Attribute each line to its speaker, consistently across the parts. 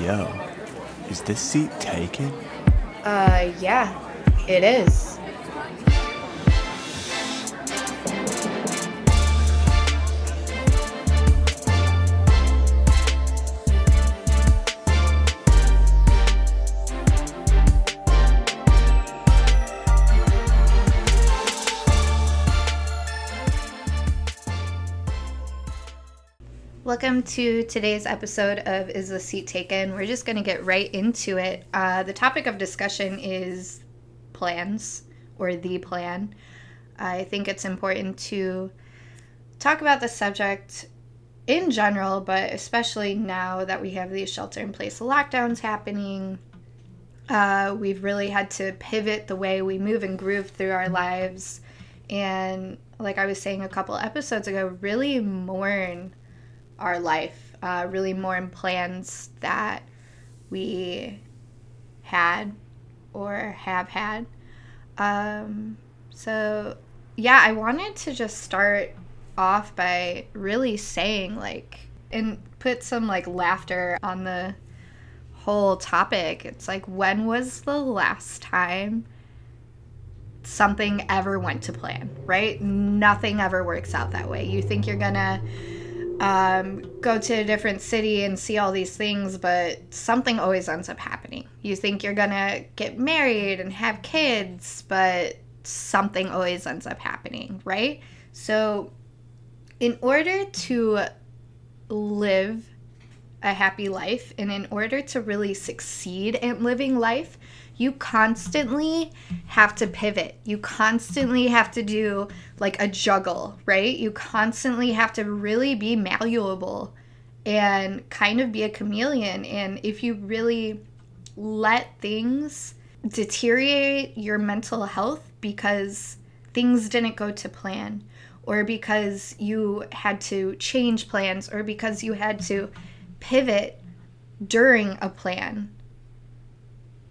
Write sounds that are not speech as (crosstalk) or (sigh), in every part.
Speaker 1: Yo, is this seat taken?
Speaker 2: Uh, yeah, it is. Welcome to today's episode of Is the Seat Taken? We're just going to get right into it. Uh, the topic of discussion is plans or the plan. I think it's important to talk about the subject in general, but especially now that we have these shelter in place lockdowns happening. Uh, we've really had to pivot the way we move and groove through our lives. And like I was saying a couple episodes ago, really mourn our life, uh, really in plans that we had or have had. Um, so, yeah, I wanted to just start off by really saying, like, and put some like laughter on the whole topic. It's like, when was the last time something ever went to plan, right? Nothing ever works out that way. You think you're gonna um, go to a different city and see all these things, but something always ends up happening. You think you're gonna get married and have kids, but something always ends up happening, right? So, in order to live a happy life and in order to really succeed at living life, you constantly have to pivot. You constantly have to do like a juggle, right? You constantly have to really be malleable and kind of be a chameleon. And if you really let things deteriorate your mental health because things didn't go to plan, or because you had to change plans, or because you had to pivot during a plan,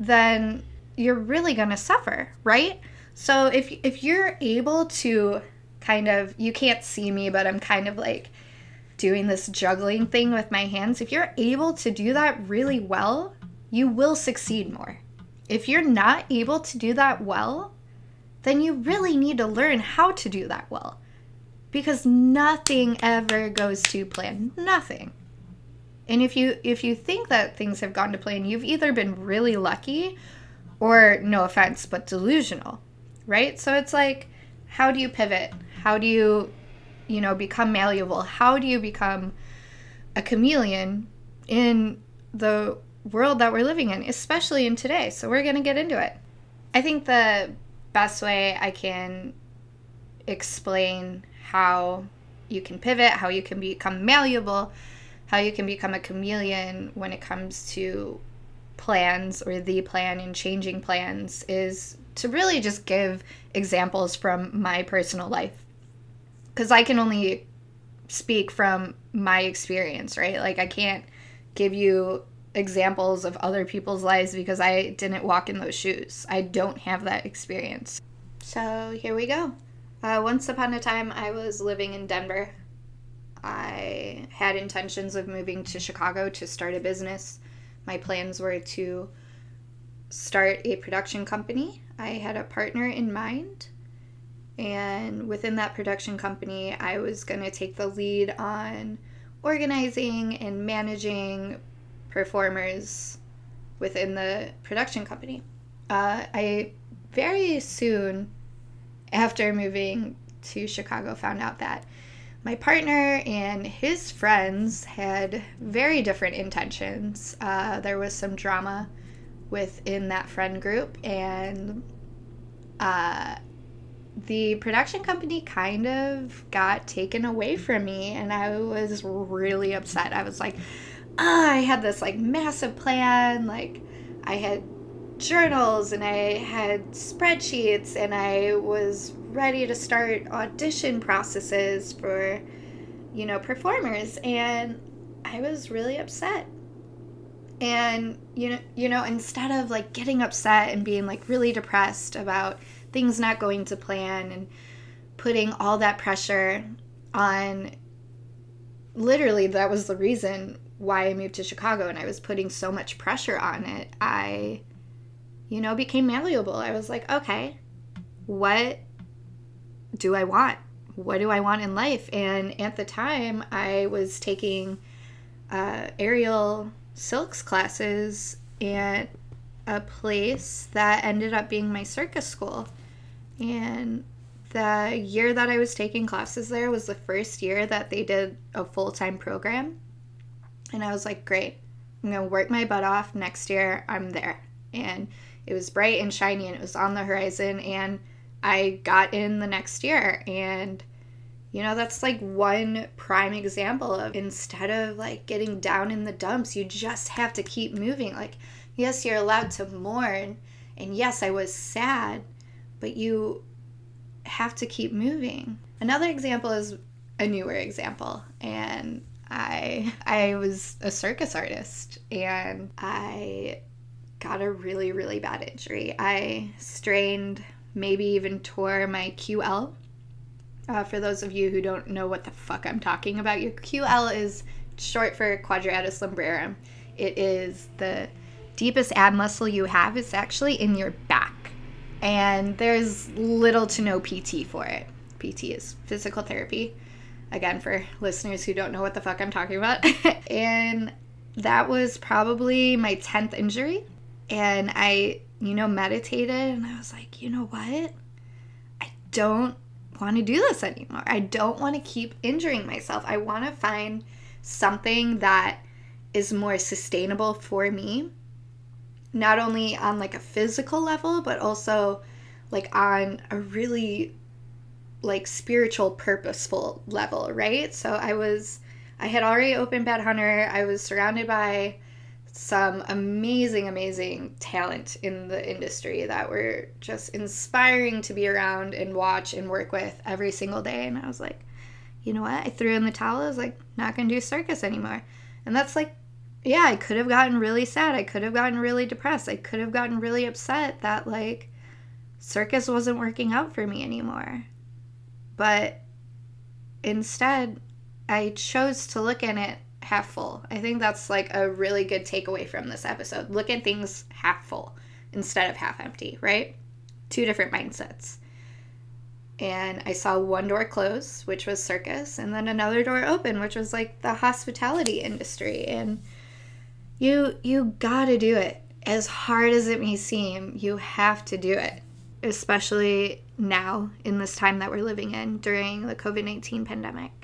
Speaker 2: then you're really going to suffer, right? So if if you're able to kind of you can't see me, but I'm kind of like doing this juggling thing with my hands. If you're able to do that really well, you will succeed more. If you're not able to do that well, then you really need to learn how to do that well. Because nothing ever goes to plan. Nothing. And if you if you think that things have gone to plan, you've either been really lucky or no offense, but delusional. Right? So it's like how do you pivot? How do you you know become malleable? How do you become a chameleon in the world that we're living in, especially in today? So we're going to get into it. I think the best way I can explain how you can pivot, how you can become malleable how you can become a chameleon when it comes to plans or the plan and changing plans is to really just give examples from my personal life. Because I can only speak from my experience, right? Like, I can't give you examples of other people's lives because I didn't walk in those shoes. I don't have that experience. So, here we go. Uh, once upon a time, I was living in Denver. I had intentions of moving to Chicago to start a business. My plans were to start a production company. I had a partner in mind. And within that production company, I was going to take the lead on organizing and managing performers within the production company. Uh, I very soon after moving to Chicago found out that my partner and his friends had very different intentions. Uh, there was some drama within that friend group, and uh, the production company kind of got taken away from me, and I was really upset. I was like, oh, I had this like massive plan, like I had journals and I had spreadsheets and I was ready to start audition processes for you know performers and I was really upset. And you know, you know, instead of like getting upset and being like really depressed about things not going to plan and putting all that pressure on literally that was the reason why I moved to Chicago and I was putting so much pressure on it, I, you know, became malleable. I was like, okay, what do I want? What do I want in life? And at the time, I was taking uh, aerial silks classes at a place that ended up being my circus school. And the year that I was taking classes there was the first year that they did a full time program. And I was like, great, I'm going to work my butt off. Next year, I'm there. And it was bright and shiny and it was on the horizon. And I got in the next year. And, you know, that's like one prime example of instead of like getting down in the dumps, you just have to keep moving. Like, yes, you're allowed to mourn. And yes, I was sad, but you have to keep moving. Another example is a newer example. And I I was a circus artist and I got a really really bad injury. I strained, maybe even tore my QL. Uh, for those of you who don't know what the fuck I'm talking about, your QL is short for quadratus lumborum. It is the deepest ab muscle you have. It's actually in your back, and there's little to no PT for it. PT is physical therapy again for listeners who don't know what the fuck I'm talking about. (laughs) and that was probably my 10th injury. And I, you know, meditated and I was like, you know what? I don't want to do this anymore. I don't want to keep injuring myself. I want to find something that is more sustainable for me, not only on like a physical level, but also like on a really like spiritual purposeful level right so i was i had already opened bad hunter i was surrounded by some amazing amazing talent in the industry that were just inspiring to be around and watch and work with every single day. And i was like you know what? I threw in the towel. I was like not gonna do circus anymore. And that's like yeah i could have gotten really sad. I could have gotten really depressed. I could have gotten really upset that like circus wasn't working out for me anymore. But instead, I chose to look at it half full. I think that's like a really good takeaway from this episode. Look at things half full instead of half empty, right? Two different mindsets. And I saw one door close, which was circus, and then another door open, which was like the hospitality industry. And you you got to do it. As hard as it may seem, you have to do it. Especially now in this time that we're living in during the COVID 19 pandemic?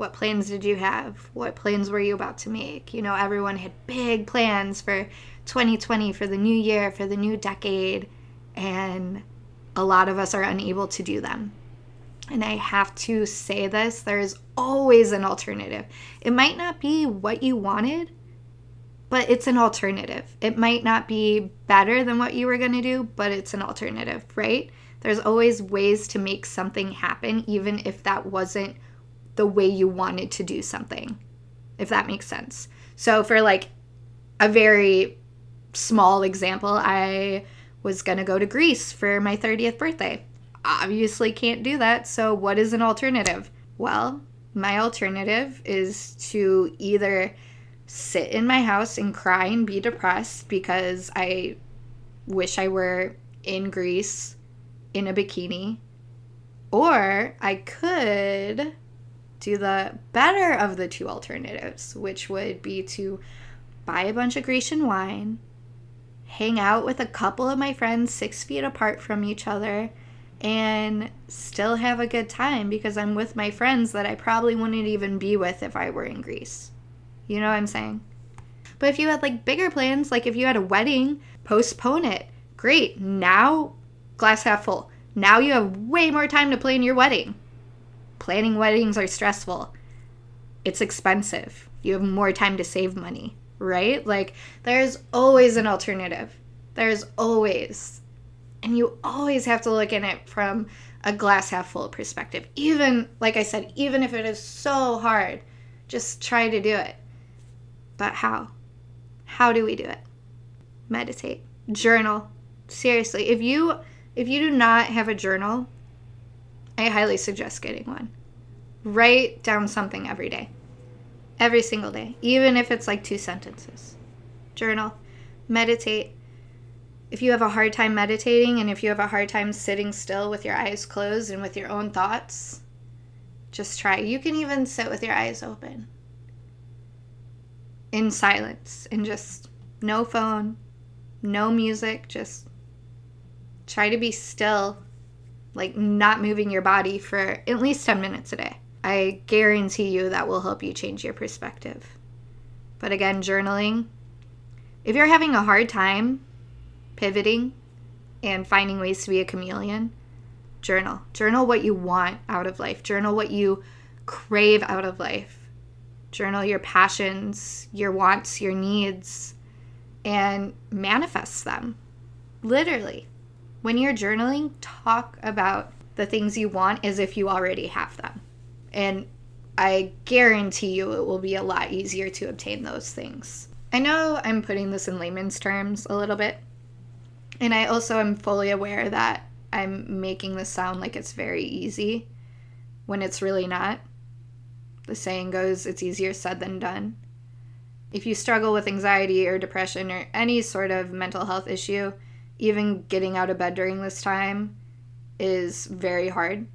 Speaker 2: What plans did you have? What plans were you about to make? You know, everyone had big plans for 2020, for the new year, for the new decade, and a lot of us are unable to do them. And I have to say this there's always an alternative. It might not be what you wanted, but it's an alternative. It might not be better than what you were going to do, but it's an alternative, right? There's always ways to make something happen, even if that wasn't the way you wanted to do something, if that makes sense. So, for like a very small example, I was gonna go to Greece for my 30th birthday. Obviously, can't do that. So, what is an alternative? Well, my alternative is to either sit in my house and cry and be depressed because I wish I were in Greece in a bikini. Or I could do the better of the two alternatives, which would be to buy a bunch of Grecian wine, hang out with a couple of my friends six feet apart from each other, and still have a good time because I'm with my friends that I probably wouldn't even be with if I were in Greece. You know what I'm saying? But if you had like bigger plans, like if you had a wedding, postpone it. Great. Now glass half full. Now you have way more time to plan your wedding. Planning weddings are stressful. It's expensive. You have more time to save money, right? Like, there's always an alternative. There's always. And you always have to look at it from a glass half full perspective. Even, like I said, even if it is so hard, just try to do it. But how? How do we do it? Meditate, journal. Seriously, if you if you do not have a journal, I highly suggest getting one. Write down something every day. every single day, even if it's like two sentences. Journal, meditate. If you have a hard time meditating and if you have a hard time sitting still with your eyes closed and with your own thoughts, just try. You can even sit with your eyes open in silence and just no phone, no music, just try to be still, like not moving your body for at least 10 minutes a day. I guarantee you that will help you change your perspective. But again, journaling, if you're having a hard time pivoting and finding ways to be a chameleon, journal. Journal what you want out of life, journal what you crave out of life. Journal your passions, your wants, your needs, and manifest them. Literally. When you're journaling, talk about the things you want as if you already have them. And I guarantee you it will be a lot easier to obtain those things. I know I'm putting this in layman's terms a little bit. And I also am fully aware that I'm making this sound like it's very easy when it's really not. The saying goes, it's easier said than done. If you struggle with anxiety or depression or any sort of mental health issue, even getting out of bed during this time is very hard.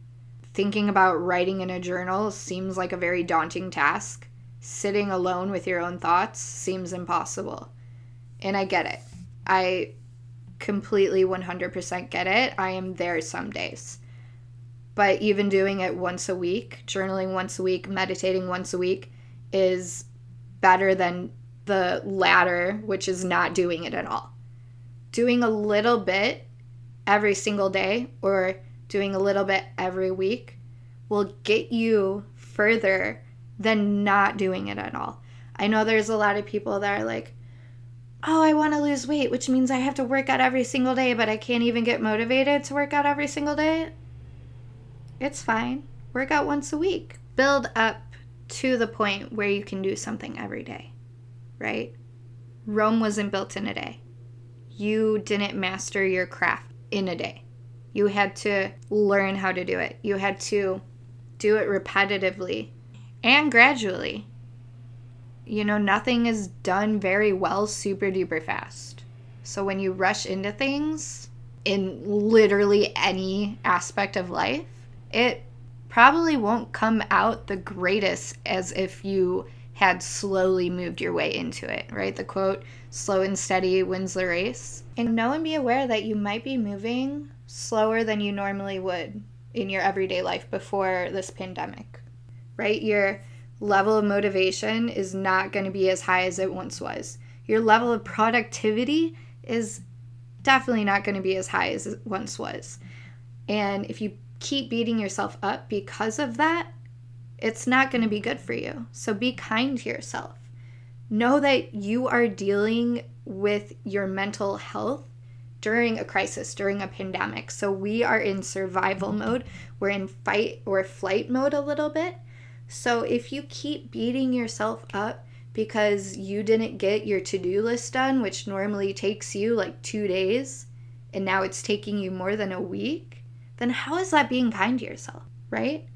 Speaker 2: Thinking about writing in a journal seems like a very daunting task. Sitting alone with your own thoughts seems impossible. And I get it. I completely 100% get it. I am there some days. But even doing it once a week, journaling once a week, meditating once a week is better than the latter, which is not doing it at all. Doing a little bit every single day or doing a little bit every week will get you further than not doing it at all. I know there's a lot of people that are like, oh, I want to lose weight, which means I have to work out every single day, but I can't even get motivated to work out every single day. It's fine. Work out once a week. Build up to the point where you can do something every day, right? Rome wasn't built in a day. You didn't master your craft in a day. You had to learn how to do it. You had to do it repetitively and gradually. You know, nothing is done very well super duper fast. So when you rush into things in literally any aspect of life, it probably won't come out the greatest as if you had slowly moved your way into it, right? The quote, slow and steady wins the race. And know and be aware that you might be moving slower than you normally would in your everyday life before this pandemic, right? Your level of motivation is not going to be as high as it once was. Your level of productivity is definitely not going to be as high as it once was. And if you keep beating yourself up because of that, it's not going to be good for you. So be kind to yourself. Know that you are dealing with your mental health during a crisis, during a pandemic. So we are in survival mode. We're in fight or flight mode a little bit. So if you keep beating yourself up because you didn't get your to do list done, which normally takes you like two days, and now it's taking you more than a week, then how is that being kind to yourself, right?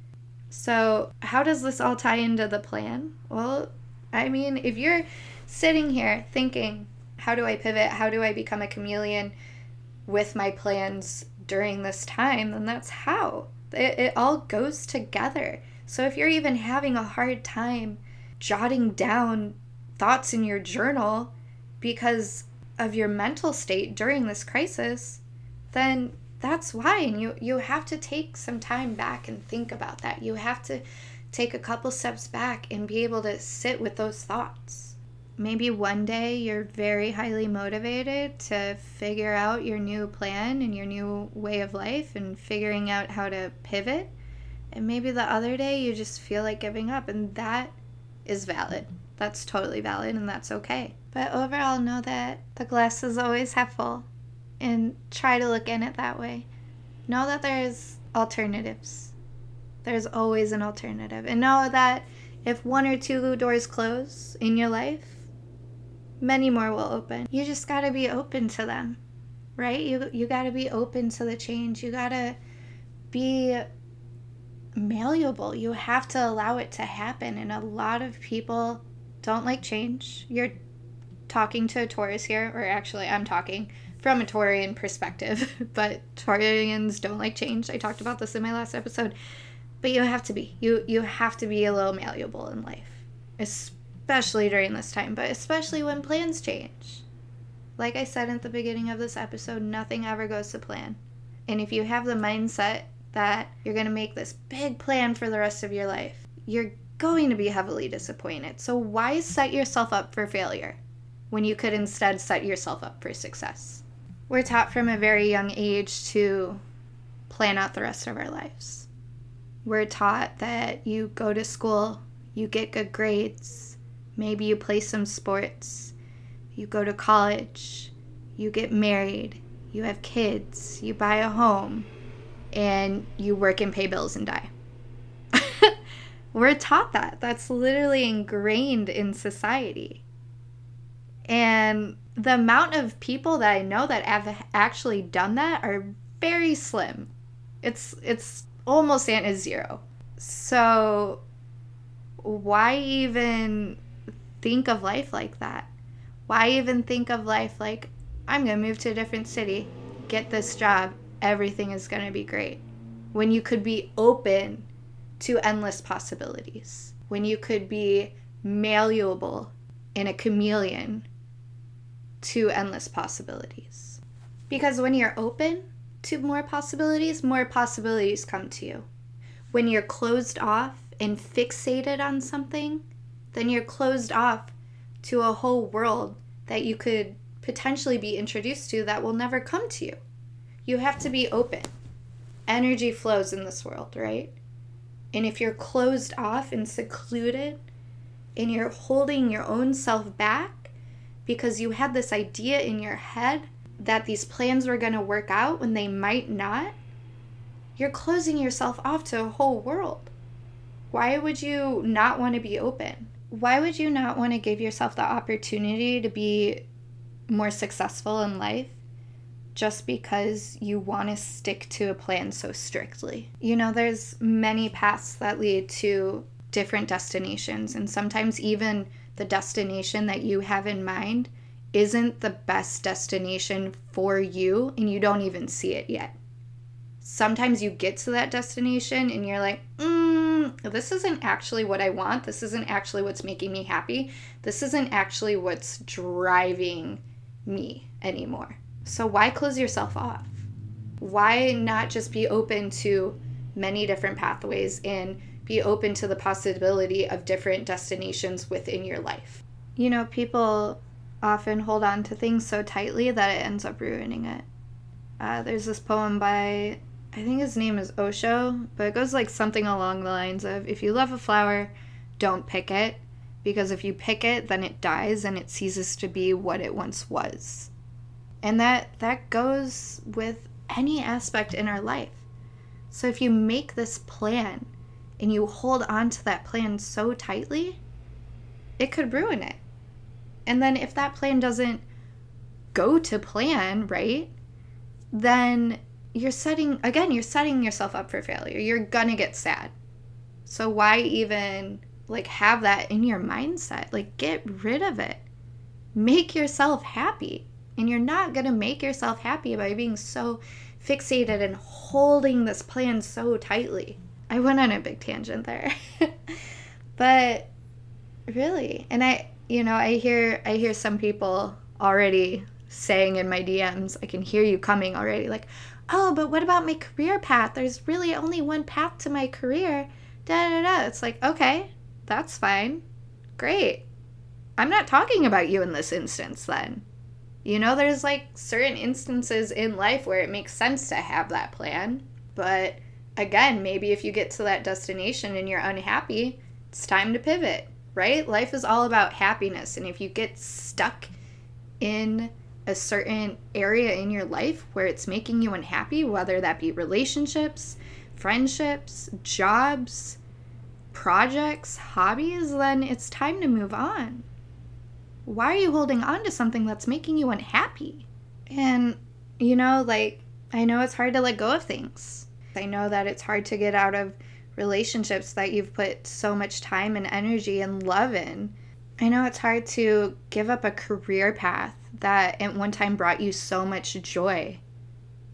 Speaker 2: So, how does this all tie into the plan? Well, I mean, if you're sitting here thinking, how do I pivot? How do I become a chameleon? with my plans during this time, then that's how. It, it all goes together. So if you're even having a hard time jotting down thoughts in your journal because of your mental state during this crisis, then that's why. And you, you have to take some time back and think about that. You have to take a couple steps back and be able to sit with those thoughts maybe one day you're very highly motivated to figure out your new plan and your new way of life and figuring out how to pivot. And maybe the other day you just feel like giving up, and that is valid. That's totally valid, and that's okay. But overall, know that the glass is always half full and try to look in it that way. Know that there's alternatives. There's always an alternative. And know that if one or two doors close in your life, many more will open. You just got to be open to them, right? You you got to be open to the change. You got to be malleable. You have to allow it to happen. And a lot of people don't like change. You're talking to a Taurus here, or actually, I'm talking from a Taurian perspective, (laughs) but Taurians don't like change. I talked about this in my last episode. But you have to be. You you have to be a little malleable in life. Especially during this time, but especially when plans change. Like I said at the beginning of this episode, nothing ever goes to plan. And if you have the mindset that you're going to make this big plan for the rest of your life, you're going to be heavily disappointed. So why set yourself up for failure when you could instead set yourself up for success? We're taught from a very young age to plan out the rest of our lives. We're taught that you go to school, you get good grades, maybe you play some sports, you go to college, you get married, you have kids, you buy a home, and you work and pay bills and die. (laughs) We're taught that. That's literally ingrained in society. And the amount of people that I know that have actually done that are very slim. It's it's almost at zero. So why even think of life like that? Why even think of life like I'm going to move to a different city, get this job, everything is going to be great. When you could be open to endless possibilities. When you could be malleable in a chameleon to endless possibilities. Because when you're open to more possibilities, more possibilities come to you. When you're closed off and fixated on something, then you're closed off to a whole world that you could potentially be introduced to that will never come to you. You have to be open. Energy flows in this world, right? And if you're closed off and secluded and you're holding your own self back because you had this idea in your head that these plans were going to work out when they might not, you're closing yourself off to a whole world. Why would you not want to be open? Why would you not want to give yourself the opportunity to be more successful in life just because you want to stick to a plan so strictly. You know, there's many paths that lead to different destinations, and sometimes even the destination that you have in mind isn't the best destination for you, and you don't even see it yet. Sometimes you get to that destination and you're like, mm, this isn't actually what I want. This isn't actually what's making me happy. This isn't actually what's driving me anymore. So why close yourself off? Why not just be open to many different pathways and be open to the possibility of different destinations within your life? You know, people often hold on to things so tightly that it ends up ruining it. Uh, there's this poem by, I think his name is Osho, but it goes like something along the lines of if you love a flower, don't pick it, because if you pick it, then it dies and it ceases to be what it once was. And that that goes with any aspect in our life. So if you make this plan and you hold on to that plan so tightly, it could ruin it. And then if that plan doesn't go to plan, right? Then you're setting again, you're setting yourself up for failure. You're to get sad. So why even like have that in your mindset? Like get rid of it. Make yourself happy. And you're not to make yourself happy by being so fixated and holding this plan so tightly. I went on a big tangent there. (laughs) but really, and I, you know, I hear I hear some people already saying in my DMs, I can hear you coming already like, "Oh, but what about my career path? There's really only one path to my career." Da da da. It's like, "Okay, that's fine. Great. I'm not talking about you in this instance then. You know, there's like certain instances in life where it makes sense to have that plan. But again, maybe if you get to that destination and you're unhappy, it's time to pivot, right? Life is all about happiness. And if you get stuck in a certain area in your life where it's making you unhappy, whether that be relationships, friendships, jobs, projects, hobbies, then it's time to move on why are you holding on to something that's making you unhappy? And, you know, like, I know it's hard to let go of things. I know that it's hard to get out of relationships that you've put so much time and energy and love in. I know it's hard to give up a career path that at one time brought you so much joy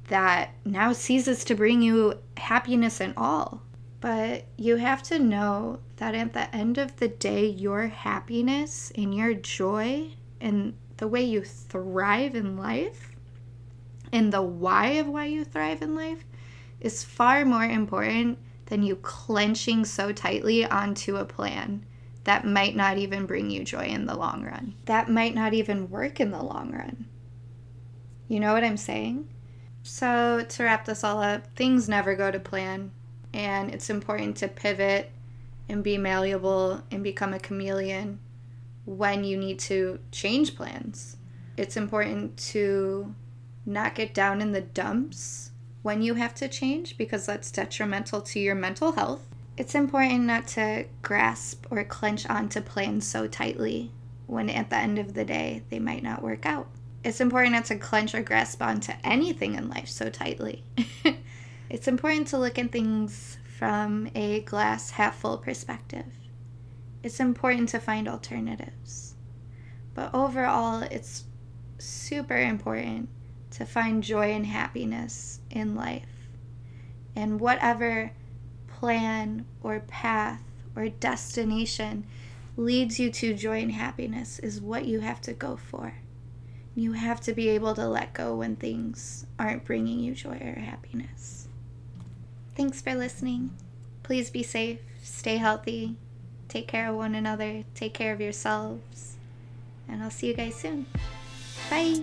Speaker 2: that now ceases to bring you happiness and all. But you have to know that at the end of the day, your happiness and your joy and the way you thrive in life and the why of why you thrive in life is far more important than you clenching so tightly onto a plan that might not even bring you joy in the long run. That might not even work in the long run. You know what I'm saying? So, to wrap this all up, things never go to plan, and it's important to pivot and be malleable and become a chameleon when you need to change plans. It's important to not get down in the dumps when you have to change because that's detrimental to your mental health. It's important not to grasp or clench onto plans so tightly when at the end of the day they might not work out. It's important not to clench or grasp onto anything in life so tightly. (laughs) it's important to look at things from a glass half full perspective. It's important to find alternatives. But overall, it's super important to find joy and happiness in life. And whatever plan or path or destination leads you to joy and happiness is what you have to go for. You have to be able to let go when things aren't bringing you joy or happiness. Thanks for listening. Please be safe, stay healthy, take care of one another, take care of yourselves, and I'll see you guys soon. Bye.